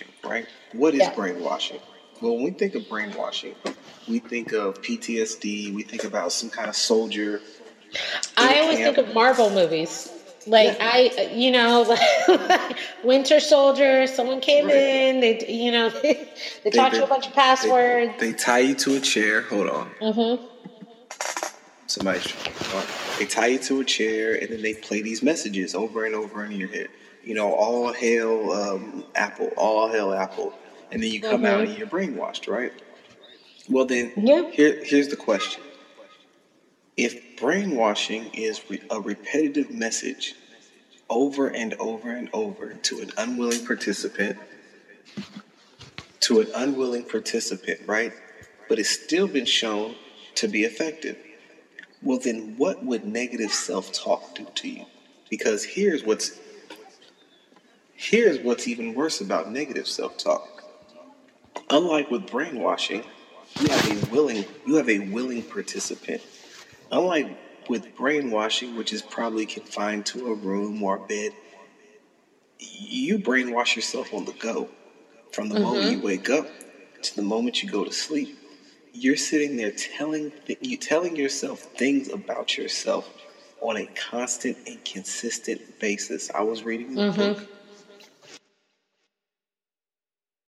brainwashing, right? What is yeah. brainwashing? Well, when we think of brainwashing, we think of PTSD. We think about some kind of soldier. I always camp. think of Marvel movies. Like yeah. I, you know, like Winter Soldier. Someone came right. in. They, you know, they, they, they taught they, you a bunch of passwords. They, tie you to a chair. Hold on. Mm-hmm. Somebody, they tie you to a chair, and then they play these messages over and over in your head. You know, all hail um, Apple, all hail Apple, and then you come mm-hmm. out and you're brainwashed, right? Well, then yeah. here, here's the question: If brainwashing is re- a repetitive message over and over and over to an unwilling participant, to an unwilling participant, right? But it's still been shown to be effective. Well, then what would negative self-talk do to you? Because here's what's here's what's even worse about negative self-talk. Unlike with brainwashing, you have a willing you have a willing participant. Unlike with brainwashing, which is probably confined to a room or a bed, you brainwash yourself on the go. From the mm-hmm. moment you wake up to the moment you go to sleep, you're sitting there telling you telling yourself things about yourself on a constant and consistent basis. I was reading the mm-hmm. book